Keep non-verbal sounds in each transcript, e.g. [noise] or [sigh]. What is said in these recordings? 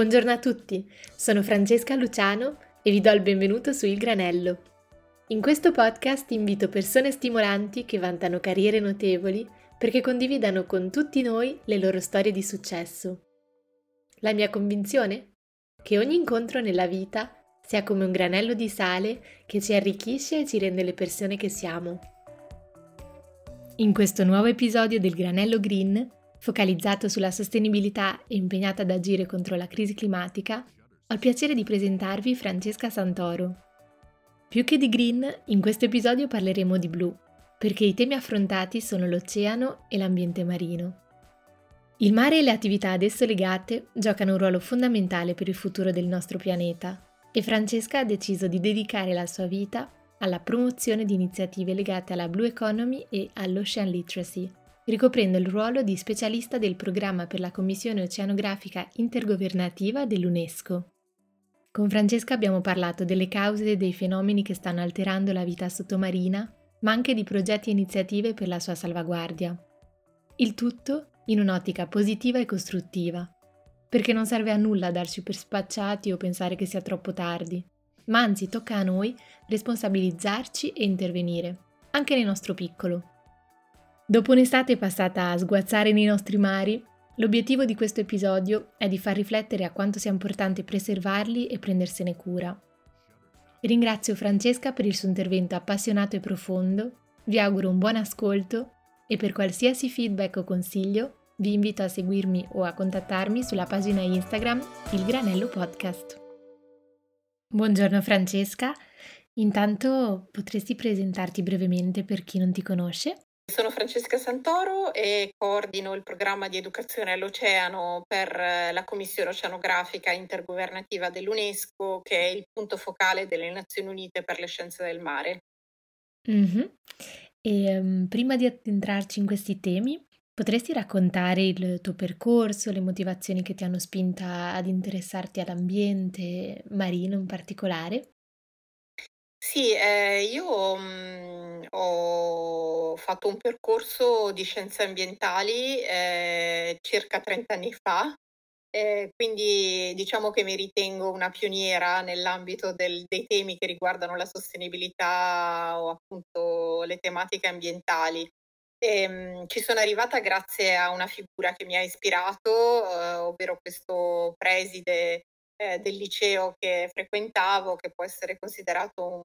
Buongiorno a tutti, sono Francesca Luciano e vi do il benvenuto su Il Granello. In questo podcast invito persone stimolanti che vantano carriere notevoli perché condividano con tutti noi le loro storie di successo. La mia convinzione? Che ogni incontro nella vita sia come un granello di sale che ci arricchisce e ci rende le persone che siamo. In questo nuovo episodio del Granello Green focalizzato sulla sostenibilità e impegnata ad agire contro la crisi climatica, ho il piacere di presentarvi Francesca Santoro. Più che di green, in questo episodio parleremo di blu, perché i temi affrontati sono l'oceano e l'ambiente marino. Il mare e le attività ad esso legate giocano un ruolo fondamentale per il futuro del nostro pianeta e Francesca ha deciso di dedicare la sua vita alla promozione di iniziative legate alla Blue Economy e all'Ocean Literacy, ricoprendo il ruolo di specialista del programma per la Commissione Oceanografica Intergovernativa dell'UNESCO. Con Francesca abbiamo parlato delle cause e dei fenomeni che stanno alterando la vita sottomarina, ma anche di progetti e iniziative per la sua salvaguardia. Il tutto in un'ottica positiva e costruttiva, perché non serve a nulla darci per spacciati o pensare che sia troppo tardi, ma anzi tocca a noi responsabilizzarci e intervenire, anche nel nostro piccolo. Dopo un'estate passata a sguazzare nei nostri mari, l'obiettivo di questo episodio è di far riflettere a quanto sia importante preservarli e prendersene cura. Ringrazio Francesca per il suo intervento appassionato e profondo, vi auguro un buon ascolto e per qualsiasi feedback o consiglio vi invito a seguirmi o a contattarmi sulla pagina Instagram Il Granello Podcast. Buongiorno Francesca, intanto potresti presentarti brevemente per chi non ti conosce? Sono Francesca Santoro e coordino il programma di educazione all'oceano per eh, la Commissione Oceanografica Intergovernativa dell'UNESCO, che è il punto focale delle Nazioni Unite per le scienze del mare. Mm-hmm. E, um, prima di addentrarci in questi temi, potresti raccontare il tuo percorso, le motivazioni che ti hanno spinta ad interessarti all'ambiente marino in particolare? Sì, ehm, io, mhmm, ho fatto un percorso di scienze ambientali, ehm, circa 30 anni fa, ehm, quindi diciamo che mi ritengo una pioniera nell'ambito del dei temi che riguardano la sostenibilità o appunto le tematiche ambientali. Ehm, ci sono arrivata grazie a una figura che mi ha ispirato, uhm, ovvero questo preside, ehm, del liceo che frequentavo, che può essere considerato un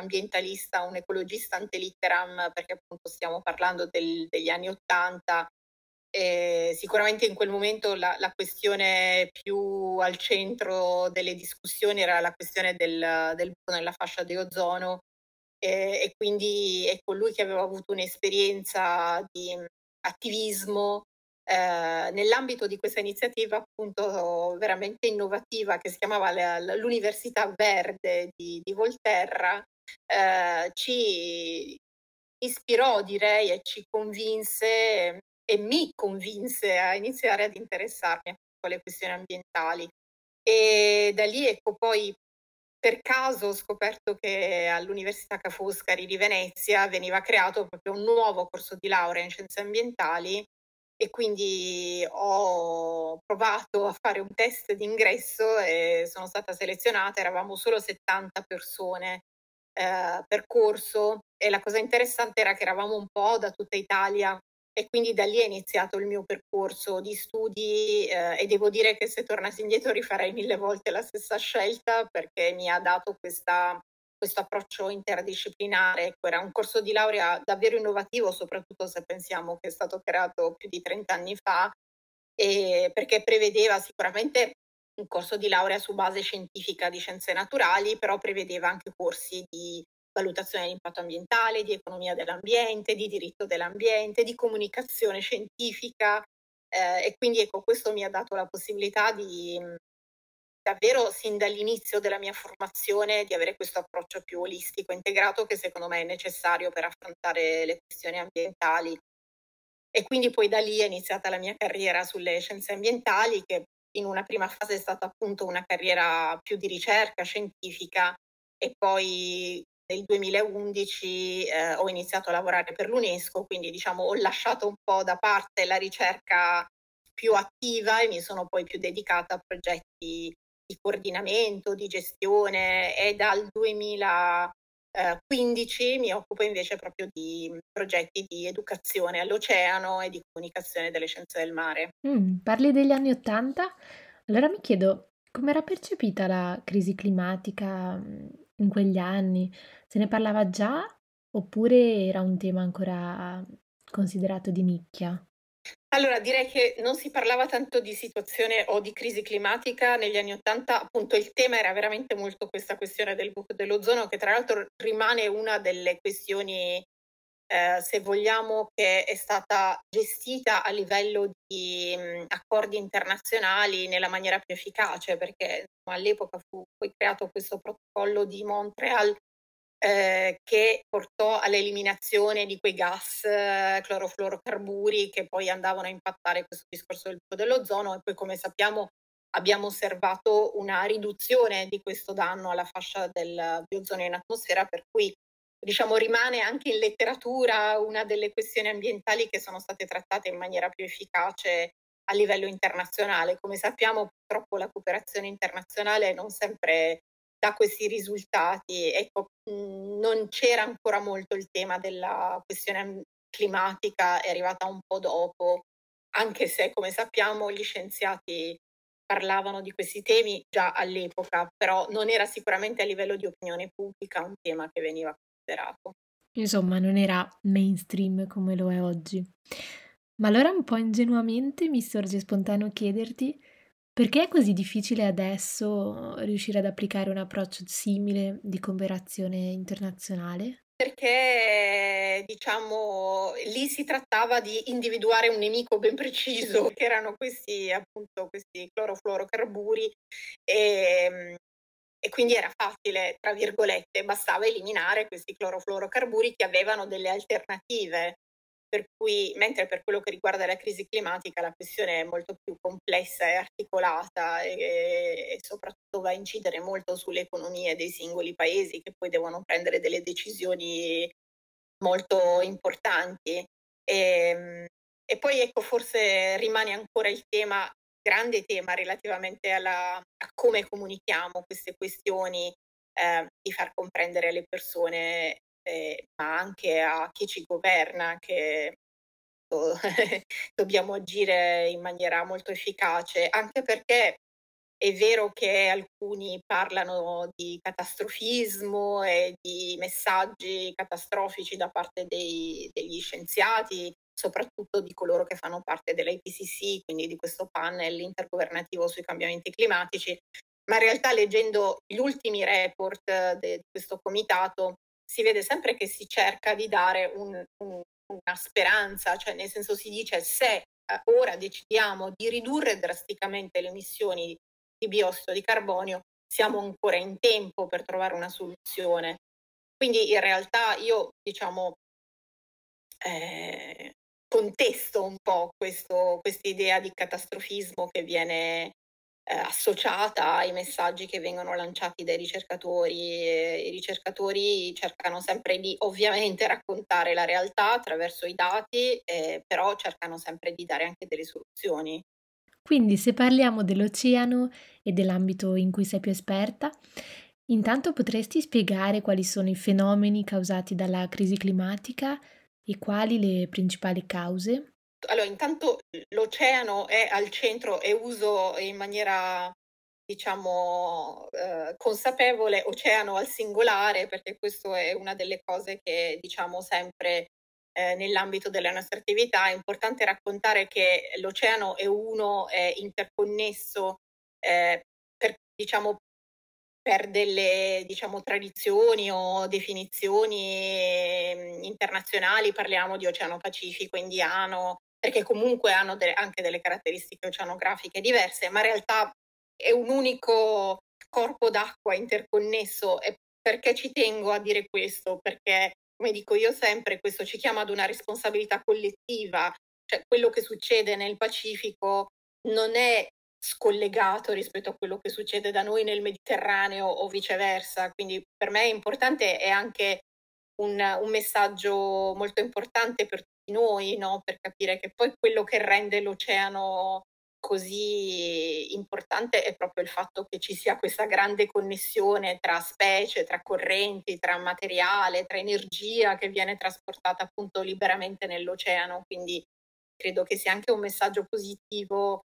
ambientalista, un ecologista ante litteram, perché appunto stiamo parlando del, degli anni Ottanta. sicuramente in quel momento la, la, questione più al centro delle discussioni era la questione del, del buco nella fascia di ozono e, e quindi è colui che aveva avuto un'esperienza di attivismo eh, nell'ambito di questa iniziativa appunto veramente innovativa che si chiamava l'Università Verde di, di Volterra, eh, ci ispirò, direi, e ci convinse e mi convinse a iniziare ad interessarmi alle questioni ambientali. E da lì, ecco, poi per caso ho scoperto che all'Università Ca' Foscari di Venezia veniva creato proprio un nuovo corso di laurea in scienze ambientali e quindi ho provato a fare un test d'ingresso e sono stata selezionata, eravamo solo 70 persone eh, percorso e la cosa interessante era che eravamo un po' da tutta Italia e quindi da lì è iniziato il mio percorso di studi eh, e devo dire che se tornassi indietro rifarei mille volte la stessa scelta perché mi ha dato questa, questo approccio interdisciplinare. Ecco, era un corso di laurea davvero innovativo, soprattutto se pensiamo che è stato creato più di 30 anni fa, e perché prevedeva sicuramente un corso di laurea su base scientifica di scienze naturali, però prevedeva anche corsi di valutazione dell'impatto ambientale, di economia dell'ambiente, di diritto dell'ambiente, di comunicazione scientifica eh, e quindi ecco questo mi ha dato la possibilità di davvero sin dall'inizio della mia formazione di avere questo approccio più olistico, integrato che secondo me è necessario per affrontare le questioni ambientali. E quindi poi da lì è iniziata la mia carriera sulle scienze ambientali che in una prima fase è stata appunto una carriera più di ricerca scientifica e poi nel 2011 eh, ho iniziato a lavorare per l'UNESCO, quindi diciamo ho lasciato un po' da parte la ricerca più attiva e mi sono poi più dedicata a progetti di coordinamento, di gestione e dal 2015 mi occupo invece proprio di progetti di educazione all'oceano e di comunicazione delle scienze del mare. Mm, parli degli anni Ottanta? Allora mi chiedo come era percepita la crisi climatica in quegli anni? Se ne parlava già oppure era un tema ancora considerato di nicchia? Allora, direi che non si parlava tanto di situazione o di crisi climatica negli anni '80, appunto il tema era veramente molto questa questione del buco dell'ozono, che tra l'altro rimane una delle questioni, eh, se vogliamo, che è stata gestita a livello di mh, accordi internazionali nella maniera più efficace, perché insomma, all'epoca fu poi creato questo protocollo di Montreal eh, che portò all'eliminazione di quei gas eh, clorofluorocarburi che poi andavano a impattare questo discorso del buco dell'ozono e poi come sappiamo abbiamo osservato una riduzione di questo danno alla fascia del, di ozono in atmosfera per cui diciamo rimane anche in letteratura una delle questioni ambientali che sono state trattate in maniera più efficace a livello internazionale. Come sappiamo purtroppo la cooperazione internazionale non sempre da questi risultati. Ecco, mhmm, non c'era ancora molto il tema della questione climatica, è arrivata un po' dopo, anche se come sappiamo gli scienziati parlavano di questi temi già all'epoca, però non era sicuramente a livello di opinione pubblica un tema che veniva considerato. Insomma, non era mainstream come lo è oggi. Ma allora un po' ingenuamente mi sorge spontaneo chiederti perché è così difficile adesso riuscire ad applicare un approccio simile di cooperazione internazionale? Perché diciamo lì si trattava di individuare un nemico ben preciso, [laughs] che erano questi appunto questi clorofluorocarburi e, ehm, e quindi era facile, tra virgolette, bastava eliminare questi clorofluorocarburi che avevano delle alternative per cui, mentre per quello che riguarda la crisi climatica la questione è molto più complessa e articolata e, e soprattutto va a incidere molto sulle economie dei singoli paesi che poi devono prendere delle decisioni molto importanti. E, ehm, e poi ecco, forse rimane ancora il tema, grande tema relativamente alla, a come comunichiamo queste questioni, eh, di far comprendere alle persone eh, ma anche a chi ci governa che [laughs] dobbiamo agire in maniera molto efficace, anche perché è vero che alcuni parlano di catastrofismo e di messaggi catastrofici da parte dei, degli scienziati, soprattutto di coloro che fanno parte dell'IPCC, quindi di questo panel intergovernativo sui cambiamenti climatici, ma in realtà leggendo gli ultimi report di questo comitato si vede sempre che si cerca di dare un, un, una speranza, cioè nel senso si dice se eh, ora decidiamo di ridurre drasticamente le emissioni di biossido di carbonio, siamo ancora in tempo per trovare una soluzione. Quindi in realtà io diciamo eh, contesto un po' questa idea di catastrofismo che viene eh, associata ai messaggi che vengono lanciati dai ricercatori. I ricercatori cercano sempre di ovviamente raccontare la realtà attraverso i dati, eh, però cercano sempre di dare anche delle soluzioni. Quindi se parliamo dell'oceano e dell'ambito in cui sei più esperta, intanto potresti spiegare quali sono i fenomeni causati dalla crisi climatica e quali le principali cause? Allora, intanto l'oceano è al centro e uso in maniera, diciamo, eh, consapevole oceano al singolare, perché questo è una delle cose che diciamo sempre eh, nell'ambito della nostra attività. È importante raccontare che l'oceano è uno, è interconnesso eh, per, diciamo, per delle diciamo, tradizioni o definizioni mm, internazionali, parliamo di Oceano Pacifico Indiano, perché comunque hanno de- anche delle caratteristiche oceanografiche diverse, ma in realtà è un unico corpo d'acqua interconnesso. E perché ci tengo a dire questo? Perché, come dico io sempre, questo ci chiama ad una responsabilità collettiva, cioè quello che succede nel Pacifico non è scollegato rispetto a quello che succede da noi nel Mediterraneo o viceversa, quindi per me è importante è anche un, un messaggio molto importante per noi, no? per capire che poi quello che rende l'oceano così importante è proprio il fatto che ci sia questa grande connessione tra specie, tra correnti, tra materiale, tra energia che viene trasportata appunto liberamente nell'oceano. Quindi credo che sia anche un messaggio positivo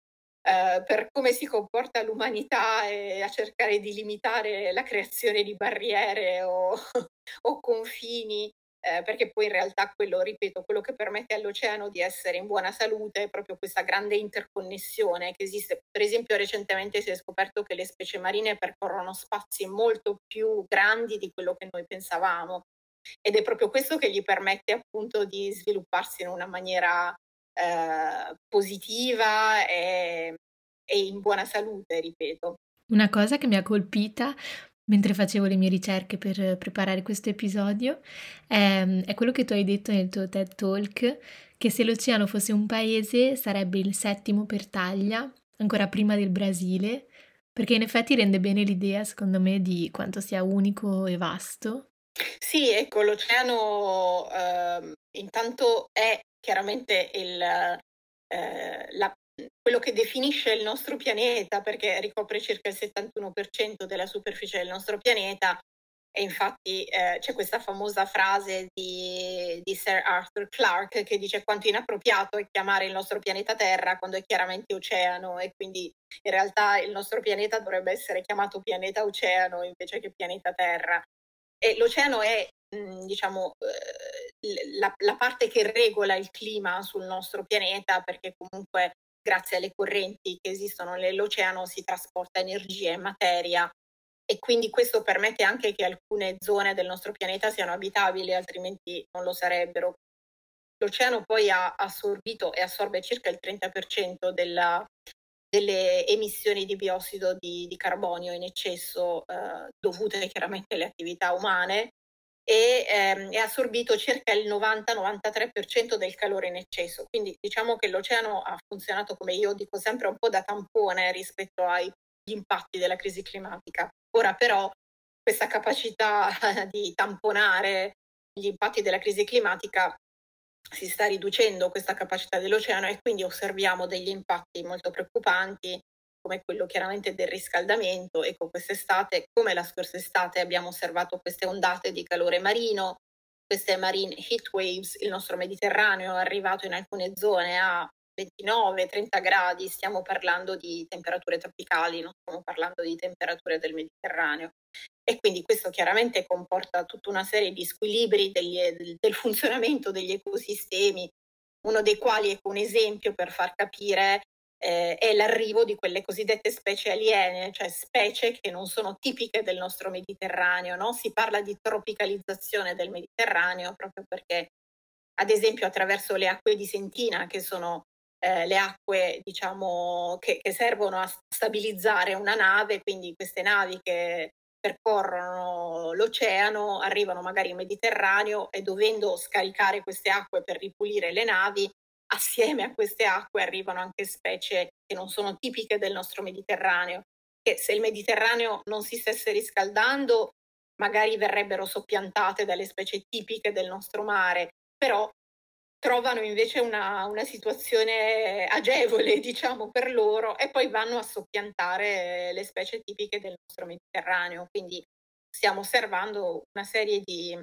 eh, per come si comporta l'umanità e a cercare di limitare la creazione di barriere o, [laughs] o confini eh, perché poi in realtà quello, ripeto, quello che permette all'oceano di essere in buona salute è proprio questa grande interconnessione che esiste. Per esempio recentemente si è scoperto che le specie marine percorrono spazi molto più grandi di quello che noi pensavamo ed è proprio questo che gli permette appunto di svilupparsi in una maniera eh, positiva e, e in buona salute, ripeto. Una cosa che mi ha colpita mentre facevo le mie ricerche per preparare questo episodio è, è, quello che tu hai detto nel tuo TED Talk, che se l'oceano fosse un paese sarebbe il settimo per taglia, ancora prima del Brasile, perché in effetti rende bene l'idea, secondo me, di quanto sia unico e vasto. Sì, ecco, l'oceano eh, intanto è chiaramente il, eh, la quello che definisce il nostro pianeta, perché ricopre circa il 71% della superficie del nostro pianeta, e infatti eh, c'è questa famosa frase di, di, Sir Arthur Clarke che dice quanto inappropriato è chiamare il nostro pianeta Terra quando è chiaramente oceano e quindi in realtà il nostro pianeta dovrebbe essere chiamato pianeta oceano invece che pianeta Terra. E l'oceano è, mh, diciamo, eh, la, la parte che regola il clima sul nostro pianeta perché comunque grazie alle correnti che esistono nell'oceano si trasporta energia e materia e quindi questo permette anche che alcune zone del nostro pianeta siano abitabili, altrimenti non lo sarebbero. L'oceano poi ha assorbito e assorbe circa il 30% della, delle emissioni di biossido di, di carbonio in eccesso eh, dovute chiaramente alle attività umane e ehm, è assorbito circa il 90-93% del calore in eccesso. Quindi diciamo che l'oceano ha funzionato, come io dico sempre, un po' da tampone rispetto agli impatti della crisi climatica. Ora però questa capacità [laughs] di tamponare gli impatti della crisi climatica si sta riducendo questa capacità dell'oceano e quindi osserviamo degli impatti molto preoccupanti come quello chiaramente del riscaldamento. Ecco, quest'estate, come la scorsa estate, abbiamo osservato queste ondate di calore marino, queste marine heat waves, il nostro Mediterraneo è arrivato in alcune zone a 29-30 gradi, stiamo parlando di temperature tropicali, non stiamo parlando di temperature del Mediterraneo. E quindi questo chiaramente comporta tutta una serie di squilibri degli, del, funzionamento degli ecosistemi, uno dei quali è un esempio per far capire eh, è l'arrivo di quelle cosiddette specie aliene, cioè specie che non sono tipiche del nostro Mediterraneo. No? Si parla di tropicalizzazione del Mediterraneo proprio perché, ad esempio, attraverso le acque di Sentina, che sono eh, le acque diciamo, che, che servono a stabilizzare una nave, quindi queste navi che percorrono l'oceano, arrivano magari in Mediterraneo e dovendo scaricare queste acque per ripulire le navi, assieme a queste acque arrivano anche specie che non sono tipiche del nostro Mediterraneo, che se il Mediterraneo non si stesse riscaldando magari verrebbero soppiantate dalle specie tipiche del nostro mare, però trovano invece una, una situazione agevole, [laughs] diciamo, per loro e poi vanno a soppiantare le specie tipiche del nostro Mediterraneo. Quindi stiamo osservando una serie di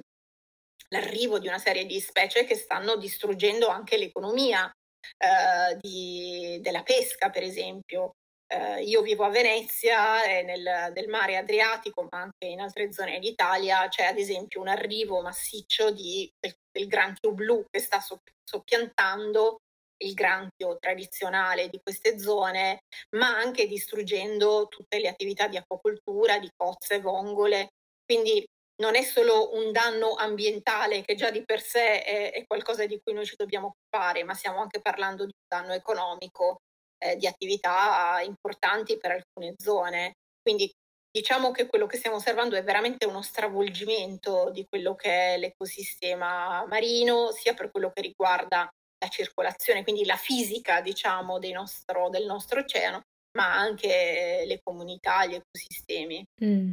l'arrivo di una serie di specie che stanno distruggendo anche l'economia eh, di, della pesca, per esempio. Eh, io vivo a Venezia e nel, nel, mare Adriatico, ma anche in altre zone d'Italia, c'è ad esempio un arrivo massiccio di, del, del granchio blu che sta soppiantando il granchio tradizionale di queste zone, ma anche distruggendo tutte le attività di acquacoltura, di cozze, vongole. Quindi non è solo un danno ambientale che già di per sé è, è qualcosa di cui noi ci dobbiamo occupare, ma stiamo anche parlando di un danno economico, eh, di attività importanti per alcune zone. Quindi diciamo che quello che stiamo osservando è veramente uno stravolgimento di quello che è l'ecosistema marino, sia per quello che riguarda la circolazione, quindi la fisica, diciamo, nostro, del nostro oceano, ma anche le comunità, gli ecosistemi. Mm.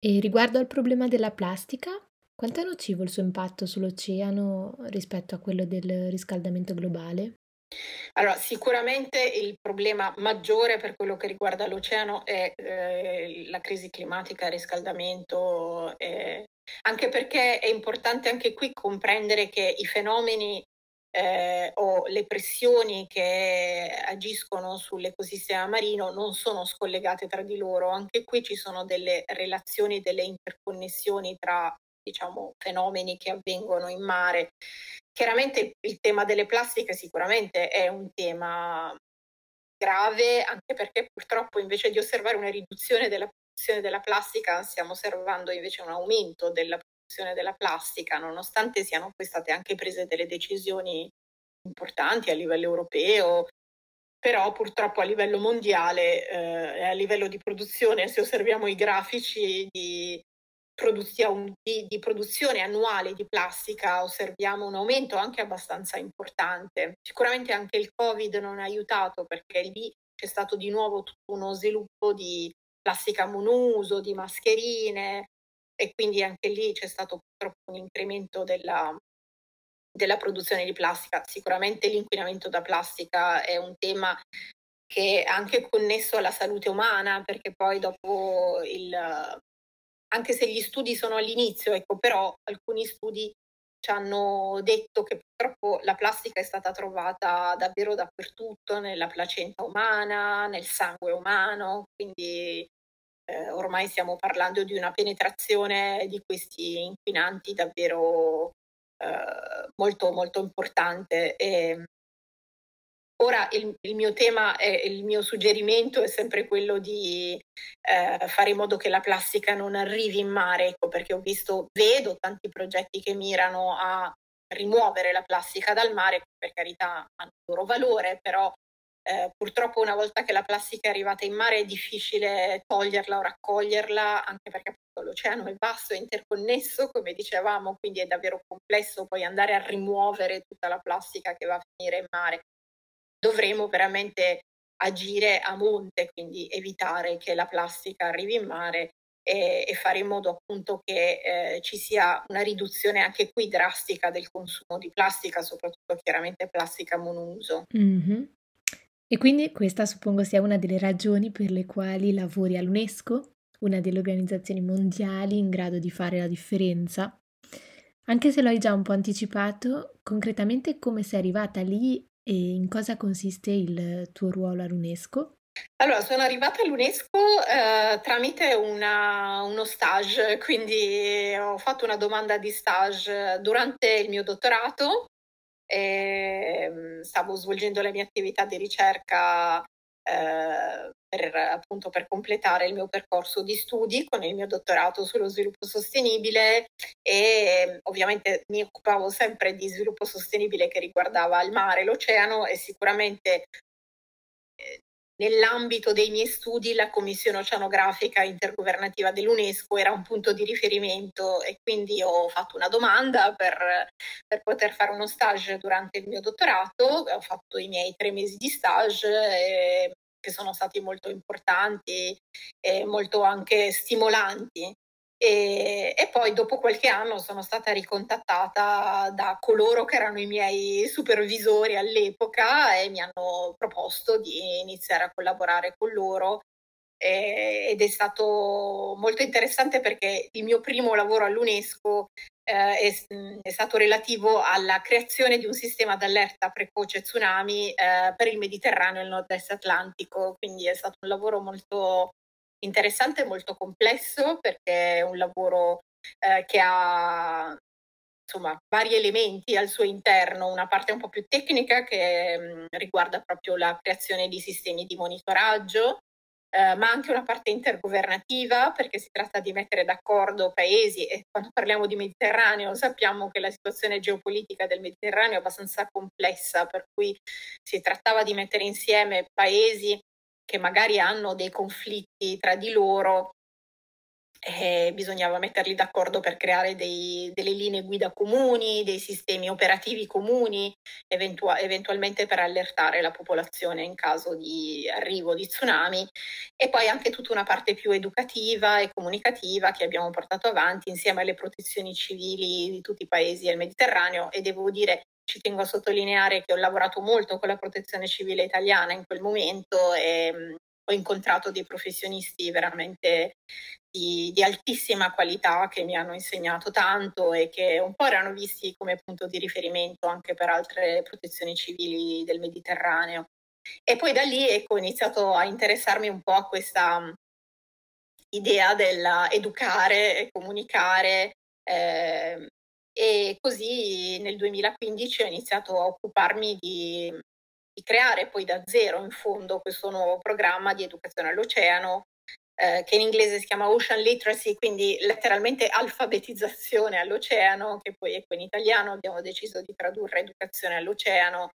E riguardo al problema della plastica, quanto è nocivo il suo impatto sull'oceano rispetto a quello del riscaldamento globale? Allora, sicuramente il problema maggiore per quello che riguarda l'oceano è eh, la crisi climatica, il riscaldamento, eh, anche perché è importante anche qui comprendere che i fenomeni eh, o le pressioni che agiscono sull'ecosistema marino non sono scollegate tra di loro. Anche qui ci sono delle relazioni, delle interconnessioni tra diciamo, fenomeni che avvengono in mare. Chiaramente il tema delle plastiche sicuramente è un tema grave, anche perché purtroppo invece di osservare una riduzione della produzione della plastica, stiamo osservando invece un aumento della produzione della plastica, nonostante siano poi state anche prese delle decisioni importanti a livello europeo, però purtroppo a livello mondiale eh, a livello di produzione, se osserviamo i grafici di, produzione, di, di produzione annuale di plastica, osserviamo un aumento anche abbastanza importante. Sicuramente anche il Covid non ha aiutato perché lì c'è stato di nuovo tutto uno sviluppo di plastica monouso, di mascherine e quindi anche lì c'è stato purtroppo un incremento della, della produzione di plastica. Sicuramente l'inquinamento da plastica è un tema che è anche connesso alla salute umana, perché poi dopo il, anche se gli studi sono all'inizio, ecco, però alcuni studi ci hanno detto che purtroppo la plastica è stata trovata davvero dappertutto, nella placenta umana, nel sangue umano, quindi eh, ormai stiamo parlando di una penetrazione di questi inquinanti davvero eh, molto molto importante. E ora il, il, mio tema, è, il mio suggerimento è sempre quello di eh, fare in modo che la plastica non arrivi in mare, ecco, perché ho visto, vedo tanti progetti che mirano a rimuovere la plastica dal mare, per carità hanno il loro valore, però eh, purtroppo una volta che la plastica è arrivata in mare è difficile toglierla o raccoglierla, anche perché l'oceano è vasto, è interconnesso, come dicevamo, quindi è davvero complesso poi andare a rimuovere tutta la plastica che va a finire in mare. Dovremo veramente agire a monte, quindi evitare che la plastica arrivi in mare e, e fare in modo appunto che eh, ci sia una riduzione anche qui drastica del consumo di plastica, soprattutto chiaramente plastica monouso. Mm-hmm. E quindi questa suppongo sia una delle ragioni per le quali lavori all'UNESCO, una delle organizzazioni mondiali in grado di fare la differenza. Anche se lo hai già un po' anticipato, concretamente come sei arrivata lì e in cosa consiste il tuo ruolo all'UNESCO? Allora, sono arrivata all'UNESCO eh, tramite una, uno stage, quindi ho fatto una domanda di stage durante il mio dottorato e ehm, stavo svolgendo le mie attività di ricerca eh, per, appunto per completare il mio percorso di studi con il mio dottorato sullo sviluppo sostenibile e ovviamente mi occupavo sempre di sviluppo sostenibile che riguardava il mare, l'oceano e sicuramente Nell'ambito dei miei studi la Commissione Oceanografica Intergovernativa dell'UNESCO era un punto di riferimento e quindi ho fatto una domanda per, per poter fare uno stage durante il mio dottorato, ho fatto i miei tre mesi di stage e, che sono stati molto importanti e molto anche stimolanti e, e, poi dopo qualche anno sono stata ricontattata da coloro che erano i miei supervisori all'epoca e mi hanno proposto di iniziare a collaborare con loro. E, ed è stato molto interessante perché il mio primo lavoro all'UNESCO eh, è, è, stato relativo alla creazione di un sistema d'allerta precoce tsunami eh, per il Mediterraneo e il nord-est atlantico, quindi è stato un lavoro molto interessante e molto complesso perché è un lavoro eh, che ha insomma vari elementi al suo interno, una parte un po' più tecnica che mh, riguarda proprio la creazione di sistemi di monitoraggio, eh, ma anche una parte intergovernativa perché si tratta di mettere d'accordo paesi e quando parliamo di Mediterraneo sappiamo che la situazione geopolitica del Mediterraneo è abbastanza complessa, per cui si trattava di mettere insieme paesi che magari hanno dei conflitti tra di loro e bisognava metterli d'accordo per creare dei, delle linee guida comuni, dei sistemi operativi comuni, eventu- eventualmente per allertare la popolazione in caso di arrivo di tsunami. E poi anche tutta una parte più educativa e comunicativa che abbiamo portato avanti insieme alle protezioni civili di tutti i paesi del Mediterraneo. E devo dire ci tengo a sottolineare che ho lavorato molto con la protezione civile italiana in quel momento e mh, ho incontrato dei professionisti veramente di, di, altissima qualità che mi hanno insegnato tanto e che un po' erano visti come punto di riferimento anche per altre protezioni civili del Mediterraneo. E poi da lì ecco, ho iniziato a interessarmi un po' a questa idea dell'educare e comunicare eh, e così nel 2015 ho iniziato a occuparmi di, di, creare poi da zero in fondo questo nuovo programma di educazione all'oceano eh, che in inglese si chiama Ocean Literacy, quindi letteralmente alfabetizzazione all'oceano, che poi ecco in italiano abbiamo deciso di tradurre educazione all'oceano.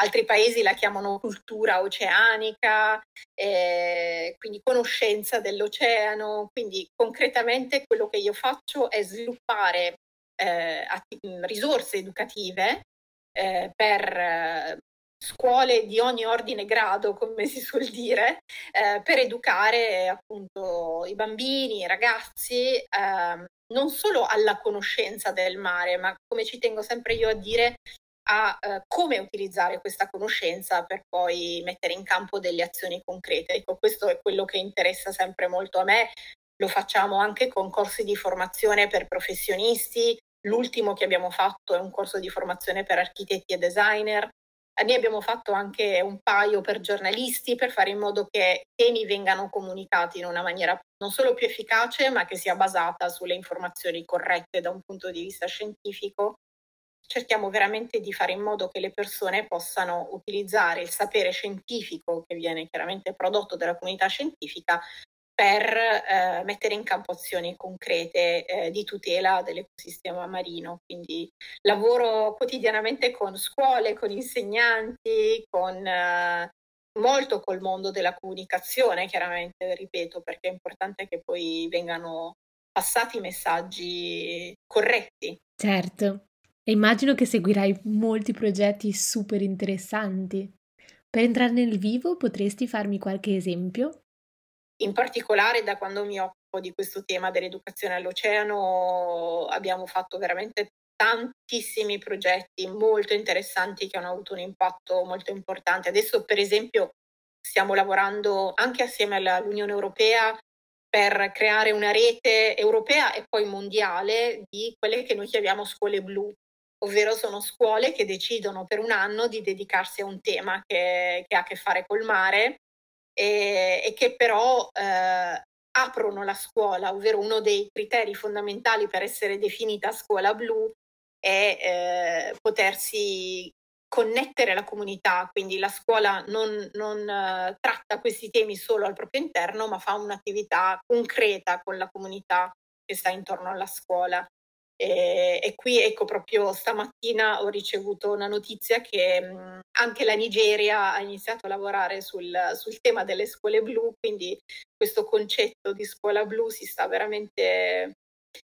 Altri paesi la chiamano cultura oceanica, eh, quindi conoscenza dell'oceano, quindi concretamente quello che io faccio è sviluppare eh, atti- risorse educative eh, per eh, scuole di ogni ordine e grado, come si suol dire, eh, per educare appunto i bambini, i ragazzi, ehm, non solo alla conoscenza del mare, ma come ci tengo sempre io a dire, a eh, come utilizzare questa conoscenza per poi mettere in campo delle azioni concrete. Ecco, questo è quello che interessa sempre molto a me. Lo facciamo anche con corsi di formazione per professionisti. L'ultimo che abbiamo fatto è un corso di formazione per architetti e designer. Ne abbiamo fatto anche un paio per giornalisti per fare in modo che temi vengano comunicati in una maniera non solo più efficace, ma che sia basata sulle informazioni corrette da un punto di vista scientifico cerchiamo veramente di fare in modo che le persone possano utilizzare il sapere scientifico che viene chiaramente prodotto dalla comunità scientifica per eh, mettere in campo azioni concrete eh, di tutela dell'ecosistema marino. Quindi lavoro quotidianamente con scuole, con insegnanti, con eh, molto col mondo della comunicazione, chiaramente, ripeto, perché è importante che poi vengano passati messaggi corretti. Certo, e immagino che seguirai molti progetti super interessanti. Per entrare nel vivo potresti farmi qualche esempio? In particolare da quando mi occupo di questo tema dell'educazione all'oceano abbiamo fatto veramente tantissimi progetti molto interessanti che hanno avuto un impatto molto importante. Adesso per esempio stiamo lavorando anche assieme all'Unione Europea per creare una rete europea e poi mondiale di quelle che noi chiamiamo scuole blu, ovvero sono scuole che decidono per un anno di dedicarsi a un tema che, che ha a che fare col mare e, e che però eh, aprono la scuola, ovvero uno dei criteri fondamentali per essere definita scuola blu è eh, potersi connettere la comunità, quindi la scuola non, non uh, tratta questi temi solo al proprio interno, ma fa un'attività concreta con la comunità che sta intorno alla scuola. E, e, qui ecco proprio stamattina ho ricevuto una notizia che mh, anche la Nigeria ha iniziato a lavorare sul, sul, tema delle scuole blu, quindi questo concetto di scuola blu si sta veramente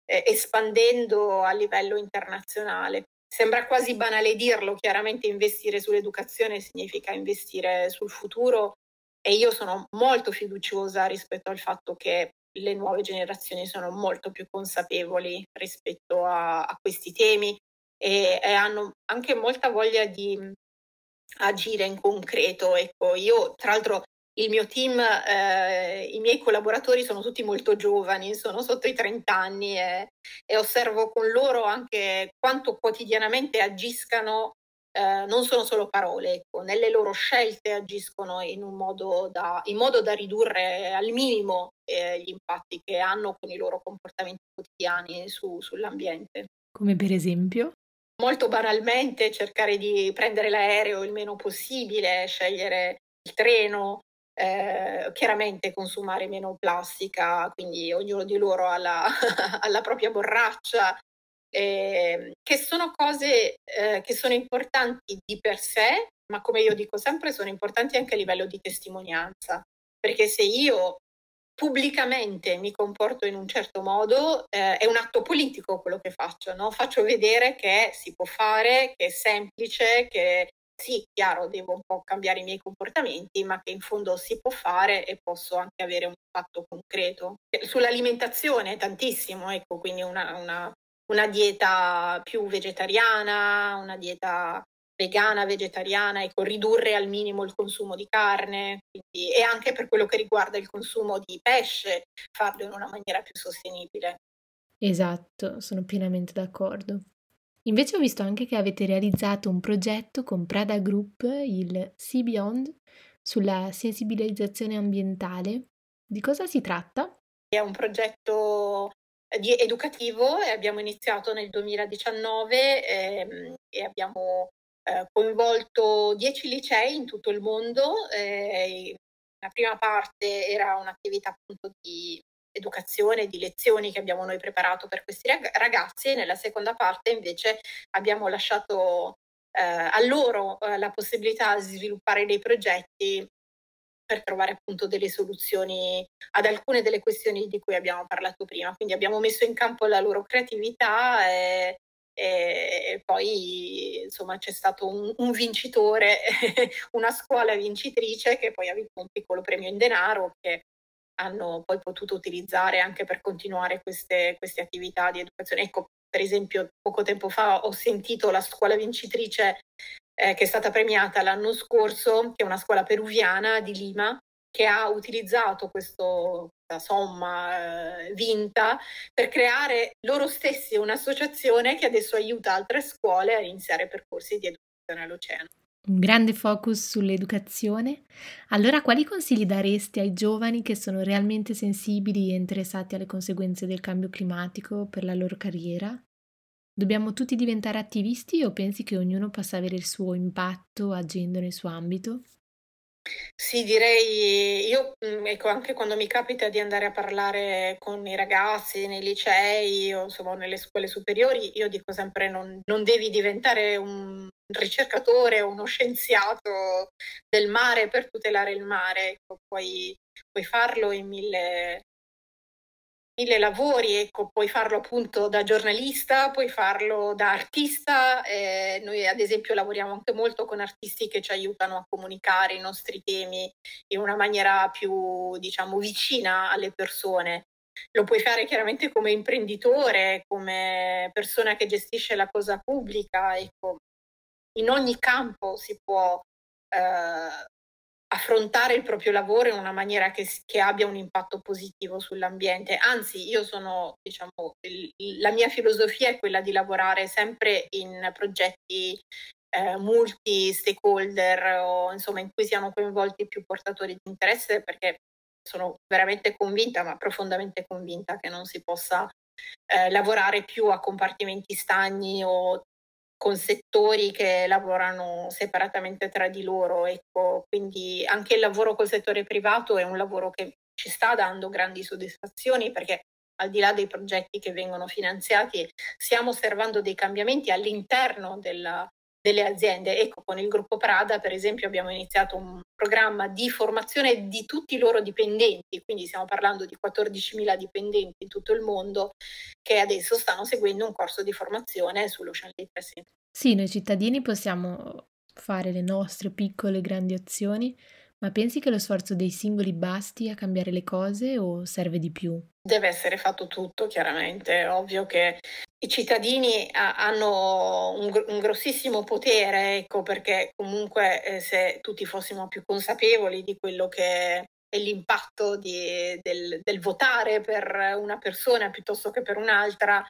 eh, espandendo a livello internazionale. Sembra quasi banale dirlo, chiaramente investire sull'educazione significa investire sul futuro e io sono molto fiduciosa rispetto al fatto che le nuove generazioni sono molto più consapevoli rispetto a, a questi temi e, e, hanno anche molta voglia di agire in concreto. Ecco, io tra l'altro il mio team, eh, i miei collaboratori sono tutti molto giovani, sono sotto i 30 anni e, e osservo con loro anche quanto quotidianamente agiscano eh, non sono solo parole, ecco, nelle loro scelte agiscono in, modo da, in modo da ridurre al minimo eh, gli impatti che hanno con i loro comportamenti quotidiani su, sull'ambiente. Come per esempio? Molto banalmente cercare di prendere l'aereo il meno possibile, scegliere il treno, eh, chiaramente consumare meno plastica, quindi ognuno di loro ha la, [laughs] ha la propria borraccia, eh, che sono cose eh, che sono importanti di per sé, ma come io dico sempre sono importanti anche a livello di testimonianza, perché se io pubblicamente mi comporto in un certo modo, eh, è un atto politico quello che faccio, no? faccio vedere che si può fare, che è semplice, che sì, chiaro, devo un po' cambiare i miei comportamenti, ma che in fondo si può fare e posso anche avere un impatto concreto. Sull'alimentazione tantissimo, ecco, quindi una, una una dieta più vegetariana, una dieta vegana, vegetariana, ecco, ridurre al minimo il consumo di carne quindi, e anche per quello che riguarda il consumo di pesce, farlo in una maniera più sostenibile. Esatto, sono pienamente d'accordo. Invece ho visto anche che avete realizzato un progetto con Prada Group, il Sea Beyond, sulla sensibilizzazione ambientale. Di cosa si tratta? È un progetto di educativo e abbiamo iniziato nel 2019 ehm, e abbiamo eh, coinvolto 10 licei in tutto il mondo. Eh, la prima parte era un'attività appunto di educazione, di lezioni che abbiamo noi preparato per questi ragazzi e nella seconda parte invece abbiamo lasciato eh, a loro eh, la possibilità di sviluppare dei progetti per trovare appunto delle soluzioni ad alcune delle questioni di cui abbiamo parlato prima. Quindi abbiamo messo in campo la loro creatività e, e poi insomma c'è stato un, un vincitore, [laughs] una scuola vincitrice che poi ha vinto un piccolo premio in denaro che hanno poi potuto utilizzare anche per continuare queste, queste attività di educazione. Ecco, per esempio, poco tempo fa ho sentito la scuola vincitrice eh, che è stata premiata l'anno scorso, che è una scuola peruviana di Lima, che ha utilizzato questo, questa somma eh, vinta per creare loro stessi un'associazione che adesso aiuta altre scuole a iniziare percorsi di educazione all'oceano. Un grande focus sull'educazione. Allora, quali consigli daresti ai giovani che sono realmente sensibili e interessati alle conseguenze del cambio climatico per la loro carriera? Dobbiamo tutti diventare attivisti o pensi che ognuno possa avere il suo impatto agendo nel suo ambito? Sì, direi io, mhmm, ecco, anche quando mi capita di andare a parlare con i ragazzi nei licei o insomma nelle scuole superiori, io dico sempre non, non devi diventare un ricercatore o uno scienziato del mare per tutelare il mare, ecco, puoi, puoi farlo in mille, mille lavori, ecco, puoi farlo appunto da giornalista, puoi farlo da artista. Eh, noi ad esempio lavoriamo anche molto con artisti che ci aiutano a comunicare i nostri temi in una maniera più, diciamo, vicina alle persone. Lo puoi fare chiaramente come imprenditore, come persona che gestisce la cosa pubblica, ecco. In ogni campo si può eh, affrontare il proprio lavoro in una maniera che, che, abbia un impatto positivo sull'ambiente. Anzi, io sono, diciamo, il, la mia filosofia è quella di lavorare sempre in progetti eh, multi-stakeholder o insomma in cui siano coinvolti più portatori di interesse perché sono veramente convinta, ma profondamente convinta che non si possa eh, lavorare più a compartimenti stagni o con settori che lavorano separatamente tra di loro. Ecco. Quindi anche il lavoro col settore privato è un lavoro che ci sta dando grandi soddisfazioni perché al di là dei progetti che vengono finanziati stiamo osservando dei cambiamenti all'interno della, delle aziende. Ecco, con il gruppo Prada, per esempio, abbiamo iniziato un programma di formazione di tutti i loro dipendenti, quindi stiamo parlando di 14.000 dipendenti in tutto il mondo che adesso stanno seguendo un corso di formazione sull'Ocean Literacy. Sì, noi cittadini possiamo fare le nostre piccole grandi azioni, ma pensi che lo sforzo dei singoli basti a cambiare le cose o serve di più? Deve essere fatto tutto, chiaramente. È ovvio che i cittadini hanno un, un grossissimo potere, ecco, perché comunque eh, se tutti fossimo più consapevoli di quello che è l'impatto di, del, del votare per una persona piuttosto che per un'altra,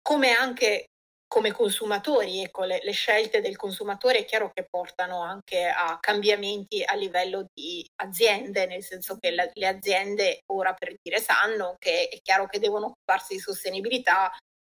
come anche come consumatori, ecco, le, le, scelte del consumatore è chiaro che portano anche a cambiamenti a livello di aziende, nel senso che la, le aziende ora per dire sanno che è chiaro che devono occuparsi di sostenibilità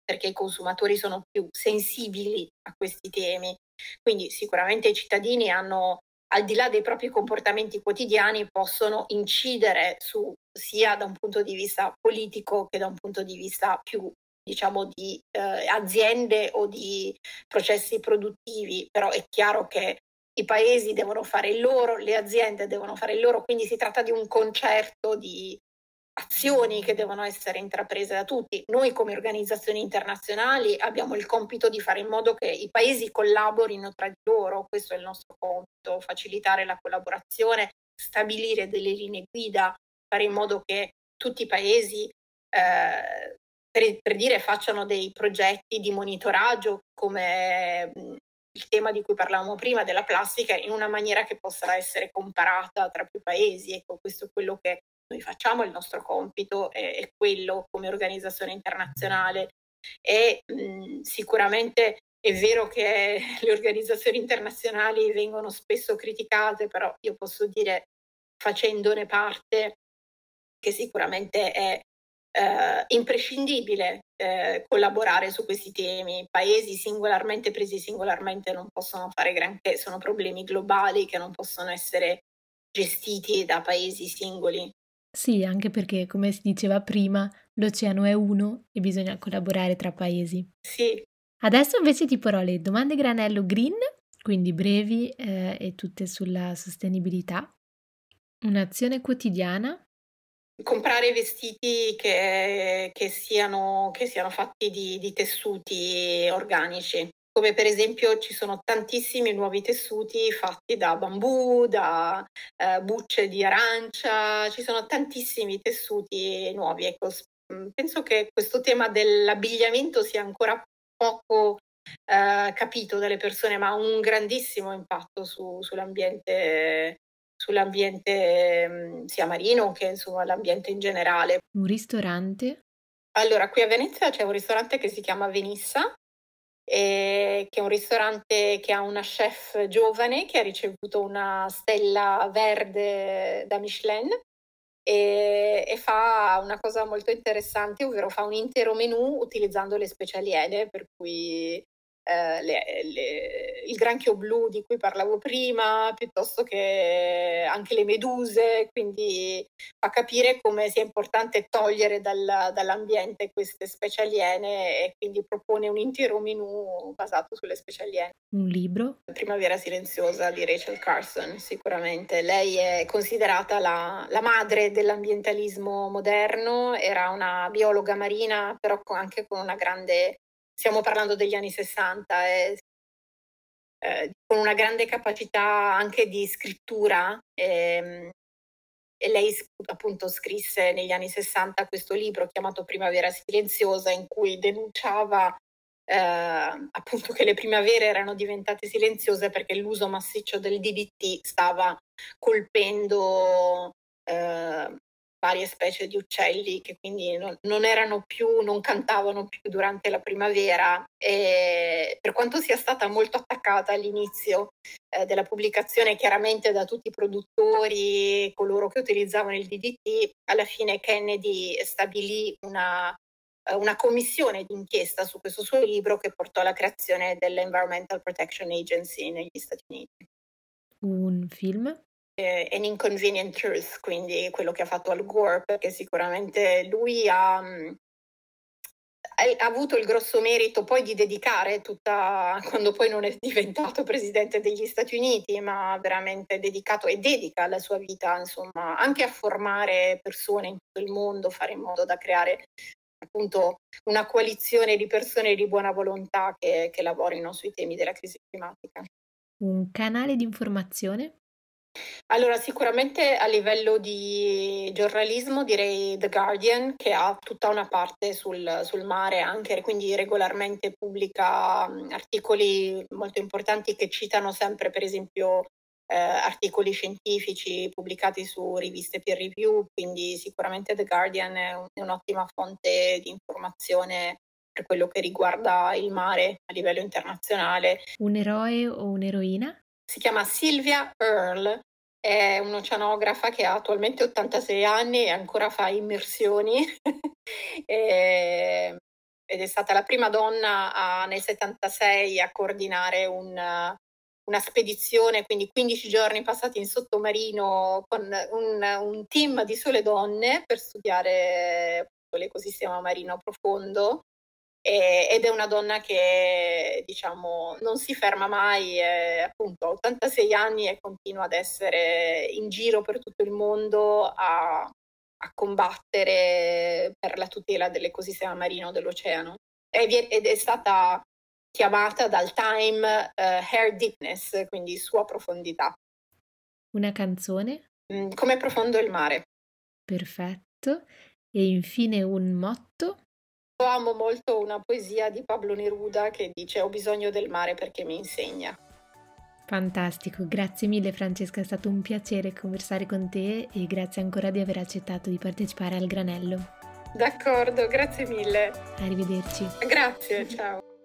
perché i consumatori sono più sensibili a questi temi. Quindi sicuramente i cittadini hanno, al di là dei propri comportamenti quotidiani, possono incidere su sia da un punto di vista politico che da un punto di vista più diciamo di eh, aziende o di processi produttivi, però è chiaro che i paesi devono fare il loro, le aziende devono fare il loro, quindi si tratta di un concerto di azioni che devono essere intraprese da tutti. Noi come organizzazioni internazionali abbiamo il compito di fare in modo che i paesi collaborino tra di loro, questo è il nostro compito, facilitare la collaborazione, stabilire delle linee guida, fare in modo che tutti i paesi eh, per, per dire facciano dei progetti di monitoraggio come il tema di cui parlavamo prima della plastica in una maniera che possa essere comparata tra più paesi. Ecco, questo è quello che noi facciamo, il nostro compito è, è quello come organizzazione internazionale e mh, sicuramente è vero che [laughs] le organizzazioni internazionali vengono spesso criticate, però io posso dire facendone parte che sicuramente è eh, imprescindibile eh, collaborare su questi temi. Paesi singolarmente presi singolarmente non possono fare granché, sono problemi globali che non possono essere gestiti da paesi singoli. Sì, anche perché, come si diceva prima, l'oceano è uno e bisogna collaborare tra paesi. Sì. Adesso invece ti porrò le domande granello green, quindi brevi eh, e tutte sulla sostenibilità. Un'azione quotidiana Comprare vestiti che, che, siano, che siano, fatti di, di, tessuti organici, come per esempio ci sono tantissimi nuovi tessuti fatti da bambù, da eh, bucce di arancia, ci sono tantissimi tessuti nuovi. Ecco, mm, penso che questo tema dell'abbigliamento sia ancora poco eh, capito dalle persone, ma ha un grandissimo impatto su, sull'ambiente sull'ambiente mm, sia marino che insomma l'ambiente in generale. Un ristorante? Allora, qui a Venezia c'è un ristorante che si chiama Venissa, eh, che è un ristorante che ha una chef giovane che ha ricevuto una stella verde da Michelin e, e, fa una cosa molto interessante, ovvero fa un intero menù utilizzando le specie aliene, per cui eh, le, le, il granchio blu di cui parlavo prima, piuttosto che anche le meduse, quindi fa capire come sia importante togliere dal, dall'ambiente queste specie aliene e quindi propone un intero menù basato sulle specie aliene. Un libro? Primavera silenziosa di Rachel Carson, sicuramente. Lei è considerata la, la madre dell'ambientalismo moderno, era una biologa marina, però anche con una grande stiamo parlando degli anni 60, eh, eh, con una grande capacità anche di scrittura. Eh, e lei appunto scrisse negli anni 60 questo libro chiamato Primavera silenziosa in cui denunciava eh, appunto che le primavere erano diventate silenziose perché l'uso massiccio del DDT stava colpendo eh, varie specie di uccelli che quindi non, non, erano più, non cantavano più durante la primavera e per quanto sia stata molto attaccata all'inizio eh, della pubblicazione chiaramente da tutti i produttori, coloro che utilizzavano il DDT, alla fine Kennedy stabilì una, eh, una commissione d'inchiesta su questo suo libro che portò alla creazione dell'Environmental Protection Agency negli Stati Uniti. Un film? Eh, An Inconvenient Truth, quindi quello che ha fatto Al Gore, perché sicuramente lui ha, mm, ha avuto il grosso merito poi di dedicare tutta, [laughs] quando poi non è diventato presidente degli Stati Uniti, ma veramente dedicato e dedica la sua vita, insomma, anche a formare persone in tutto il mondo, fare in modo da creare appunto una coalizione di persone di buona volontà che, che lavorino sui temi della crisi climatica. Un canale di informazione? Allora, sicuramente a livello di giornalismo direi The Guardian, che ha tutta una parte sul, sul mare, anche quindi regolarmente pubblica articoli molto importanti che citano sempre, per esempio, eh, articoli scientifici pubblicati su riviste peer review, quindi sicuramente The Guardian è, un, è un'ottima fonte di informazione per quello che riguarda il mare a livello internazionale. Un eroe o un'eroina? Si chiama Sylvia Earle, è un'oceanografa che ha attualmente 86 anni e ancora fa immersioni. [laughs] E, ed è stata la prima donna a, nel 76 a coordinare un, una spedizione, quindi 15 giorni passati in sottomarino con un, un team di sole donne per studiare l'ecosistema marino profondo e, ed è una donna che diciamo non si ferma mai, è, appunto ha 86 anni e continua ad essere in giro per tutto il mondo a, a combattere per la tutela dell'ecosistema marino dell'oceano ed è stata chiamata dal Time uh, Hair Deepness, quindi sua profondità. Una canzone? Mm, come profondo il mare. Perfetto. E infine un motto? Amo molto una poesia di Pablo Neruda che dice ho bisogno del mare perché mi insegna. Fantastico, grazie mille Francesca, è stato un piacere conversare con te e grazie ancora di aver accettato di partecipare al granello. D'accordo, grazie mille. Arrivederci. Grazie, ciao.